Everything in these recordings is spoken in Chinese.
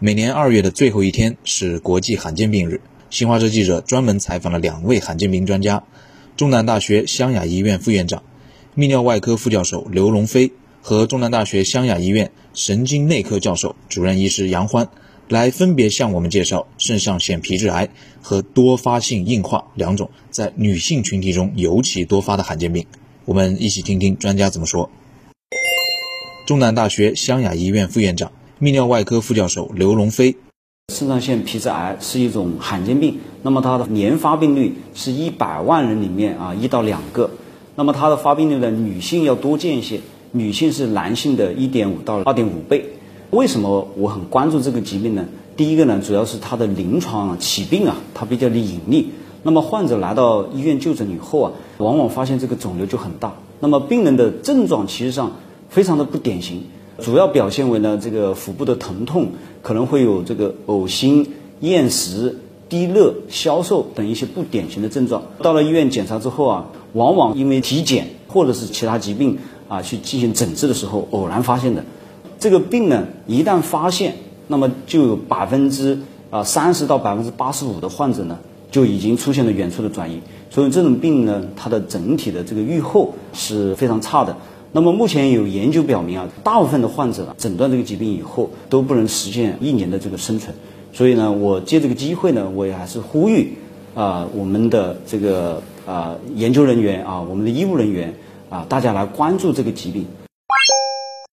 每年二月的最后一天是国际罕见病日。新华社记者专门采访了两位罕见病专家：中南大学湘雅医院副院长、泌尿外科副教授刘龙飞和中南大学湘雅医院神经内科教授、主任医师杨欢，来分别向我们介绍肾上腺皮质癌和多发性硬化两种在女性群体中尤其多发的罕见病。我们一起听听专家怎么说。中南大学湘雅医院副院长。泌尿外科副教授刘龙飞，肾上腺皮质癌是一种罕见病，那么它的年发病率是一百万人里面啊一到两个，那么它的发病率呢，女性要多见一些，女性是男性的一点五到二点五倍。为什么我很关注这个疾病呢？第一个呢，主要是它的临床啊起病啊，它比较的隐匿。那么患者来到医院就诊以后啊，往往发现这个肿瘤就很大。那么病人的症状其实上非常的不典型。主要表现为呢，这个腹部的疼痛，可能会有这个呕心、厌食、低热、消瘦等一些不典型的症状。到了医院检查之后啊，往往因为体检或者是其他疾病啊去进行诊治的时候，偶然发现的。这个病呢，一旦发现，那么就有百分之啊三十到百分之八十五的患者呢，就已经出现了远处的转移。所以这种病呢，它的整体的这个预后是非常差的。那么目前有研究表明啊，大部分的患者诊断这个疾病以后都不能实现一年的这个生存，所以呢，我借这个机会呢，我也还是呼吁啊，我们的这个啊研究人员啊，我们的医务人员啊，大家来关注这个疾病。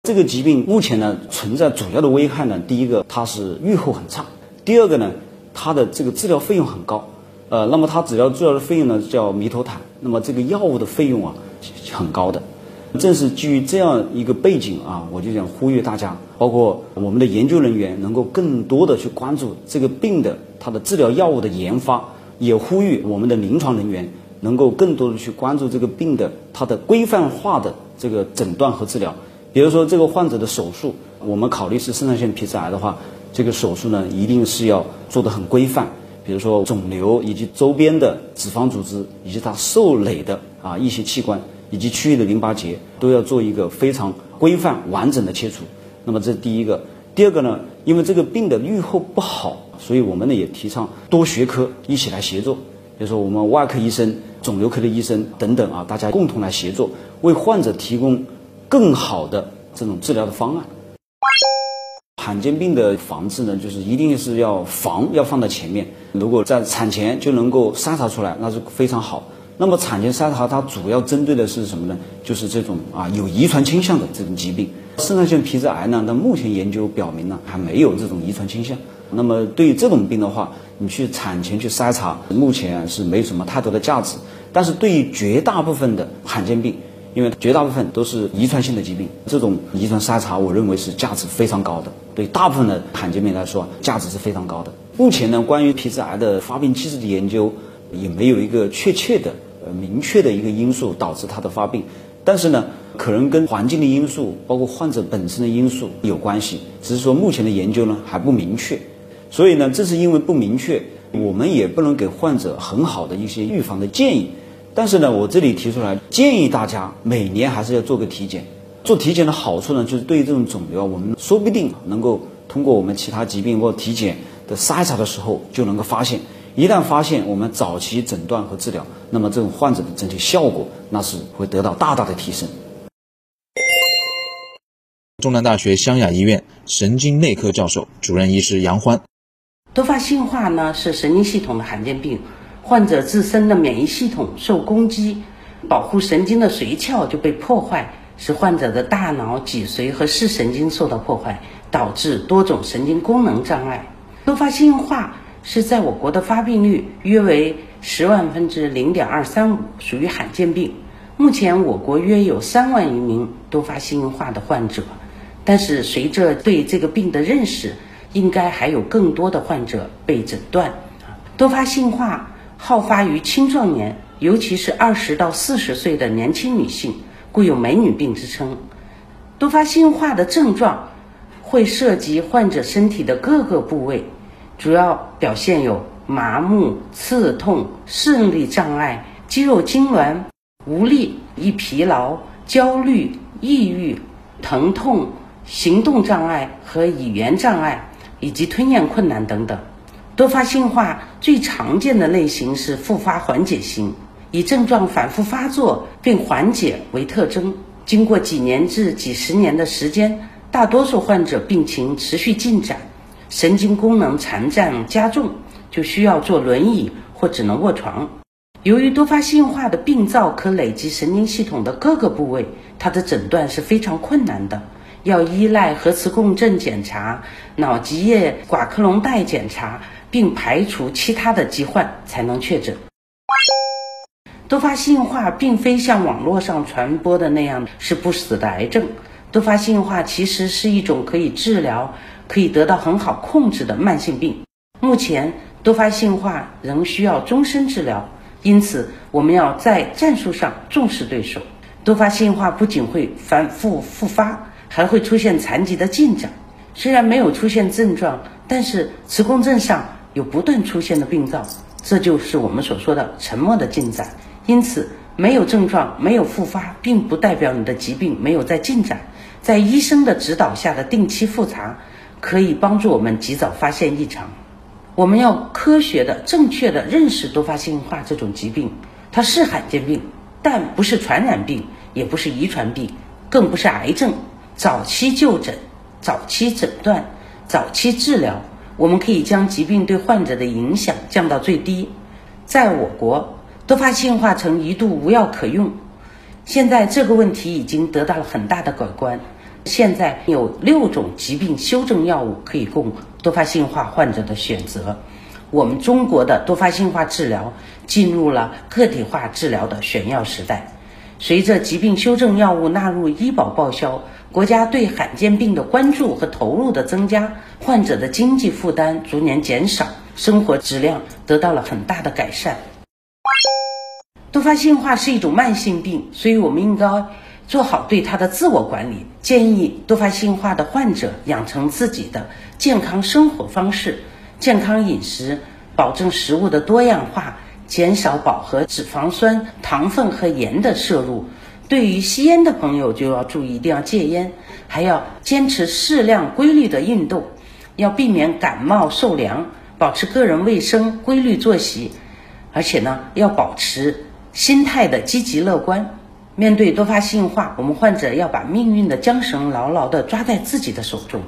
这个疾病目前呢存在主要的危害呢，第一个它是预后很差，第二个呢，它的这个治疗费用很高，呃，那么它治疗治疗的费用呢叫弥头坦，那么这个药物的费用啊很高的。正是基于这样一个背景啊，我就想呼吁大家，包括我们的研究人员，能够更多的去关注这个病的它的治疗药物的研发，也呼吁我们的临床人员能够更多的去关注这个病的它的规范化的这个诊断和治疗。比如说这个患者的手术，我们考虑是肾上腺皮质癌的话，这个手术呢一定是要做的很规范。比如说肿瘤以及周边的脂肪组织以及它受累的啊一些器官。以及区域的淋巴结都要做一个非常规范完整的切除。那么这是第一个。第二个呢，因为这个病的预后不好，所以我们呢也提倡多学科一起来协作。比如说我们外科医生、肿瘤科的医生等等啊，大家共同来协作，为患者提供更好的这种治疗的方案。罕见病的防治呢，就是一定是要防要放在前面。如果在产前就能够筛查出来，那是非常好。那么产前筛查它主要针对的是什么呢？就是这种啊有遗传倾向的这种疾病，肾上腺皮质癌呢，那目前研究表明呢还没有这种遗传倾向。那么对于这种病的话，你去产前去筛查，目前是没什么太多的价值。但是对于绝大部分的罕见病，因为绝大部分都是遗传性的疾病，这种遗传筛查我认为是价值非常高的。对大部分的罕见病来说，价值是非常高的。目前呢，关于皮质癌的发病机制的研究也没有一个确切的。呃，明确的一个因素导致它的发病，但是呢，可能跟环境的因素，包括患者本身的因素有关系。只是说目前的研究呢还不明确，所以呢，正是因为不明确，我们也不能给患者很好的一些预防的建议。但是呢，我这里提出来建议大家每年还是要做个体检。做体检的好处呢，就是对于这种肿瘤，我们说不定能够通过我们其他疾病或体检的筛查的时候就能够发现。一旦发现，我们早期诊断和治疗，那么这种患者的整体效果那是会得到大大的提升。中南大学湘雅医院神经内科教授、主任医师杨欢，多发性硬化呢是神经系统的罕见病，患者自身的免疫系统受攻击，保护神经的髓鞘就被破坏，使患者的大脑、脊髓和视神经受到破坏，导致多种神经功能障碍。多发性硬化。是在我国的发病率约为十万分之零点二三五，属于罕见病。目前我国约有三万余名多发性硬化的患者，但是随着对这个病的认识，应该还有更多的患者被诊断。多发性化好发于青壮年，尤其是二十到四十岁的年轻女性，故有“美女病”之称。多发性化的症状会涉及患者身体的各个部位。主要表现有麻木、刺痛、视力障碍、肌肉痉挛、无力、易疲劳、焦虑、抑郁、疼痛、行动障碍和语言障碍，以及吞咽困难等等。多发性化最常见的类型是复发缓解型，以症状反复发作并缓解为特征。经过几年至几十年的时间，大多数患者病情持续进展，神经功能残障加重，就需要坐轮椅或只能卧床。由于多发性化的病灶可累积神经系统的各个部位，它的诊断是非常困难的，要依赖核磁共振检查、脑脊液寡克隆带检查，并排除其他的疾患才能确诊。多发性化并非像网络上传播的那样是不死的癌症，多发性化其实是一种可以治疗、可以得到很好控制的慢性病。目前，多发性化仍需要终身治疗，因此我们要在战术上重视对手。多发性化不仅会反复复发，还会出现残疾的进展。虽然没有出现症状，但是磁共振上有不断出现的病灶，这就是我们所说的沉默的进展。因此，没有症状、没有复发，并不代表你的疾病没有在进展。在医生的指导下的定期复查，可以帮助我们及早发现异常。我们要科学的、正确的认识多发性硬化这种疾病，它是罕见病，但不是传染病，也不是遗传病，更不是癌症。早期就诊、早期诊断、早期治疗，我们可以将疾病对患者的影响降到最低。在我国。多发性硬化曾一度无药可用，现在这个问题已经得到了很大的改观。现在有六种疾病修正药物可以供多发性化患者的选择。我们中国的多发性化治疗进入了个体化治疗的选药时代。随着疾病修正药物纳入医保报销，国家对罕见病的关注和投入的增加，患者的经济负担逐年减少，生活质量得到了很大的改善。多发性化是一种慢性病，所以我们应该做好对他的自我管理。建议多发性化的患者养成自己的健康生活方式，健康饮食，保证食物的多样化，减少饱和脂肪酸、糖分和盐的摄入。对于吸烟的朋友就要注意，一定要戒烟，还要坚持适量规律的运动，要避免感冒受凉，保持个人卫生，规律作息，而且呢，要保持。心态的积极乐观，面对多发性化，我们患者要把命运的缰绳牢牢地抓在自己的手中。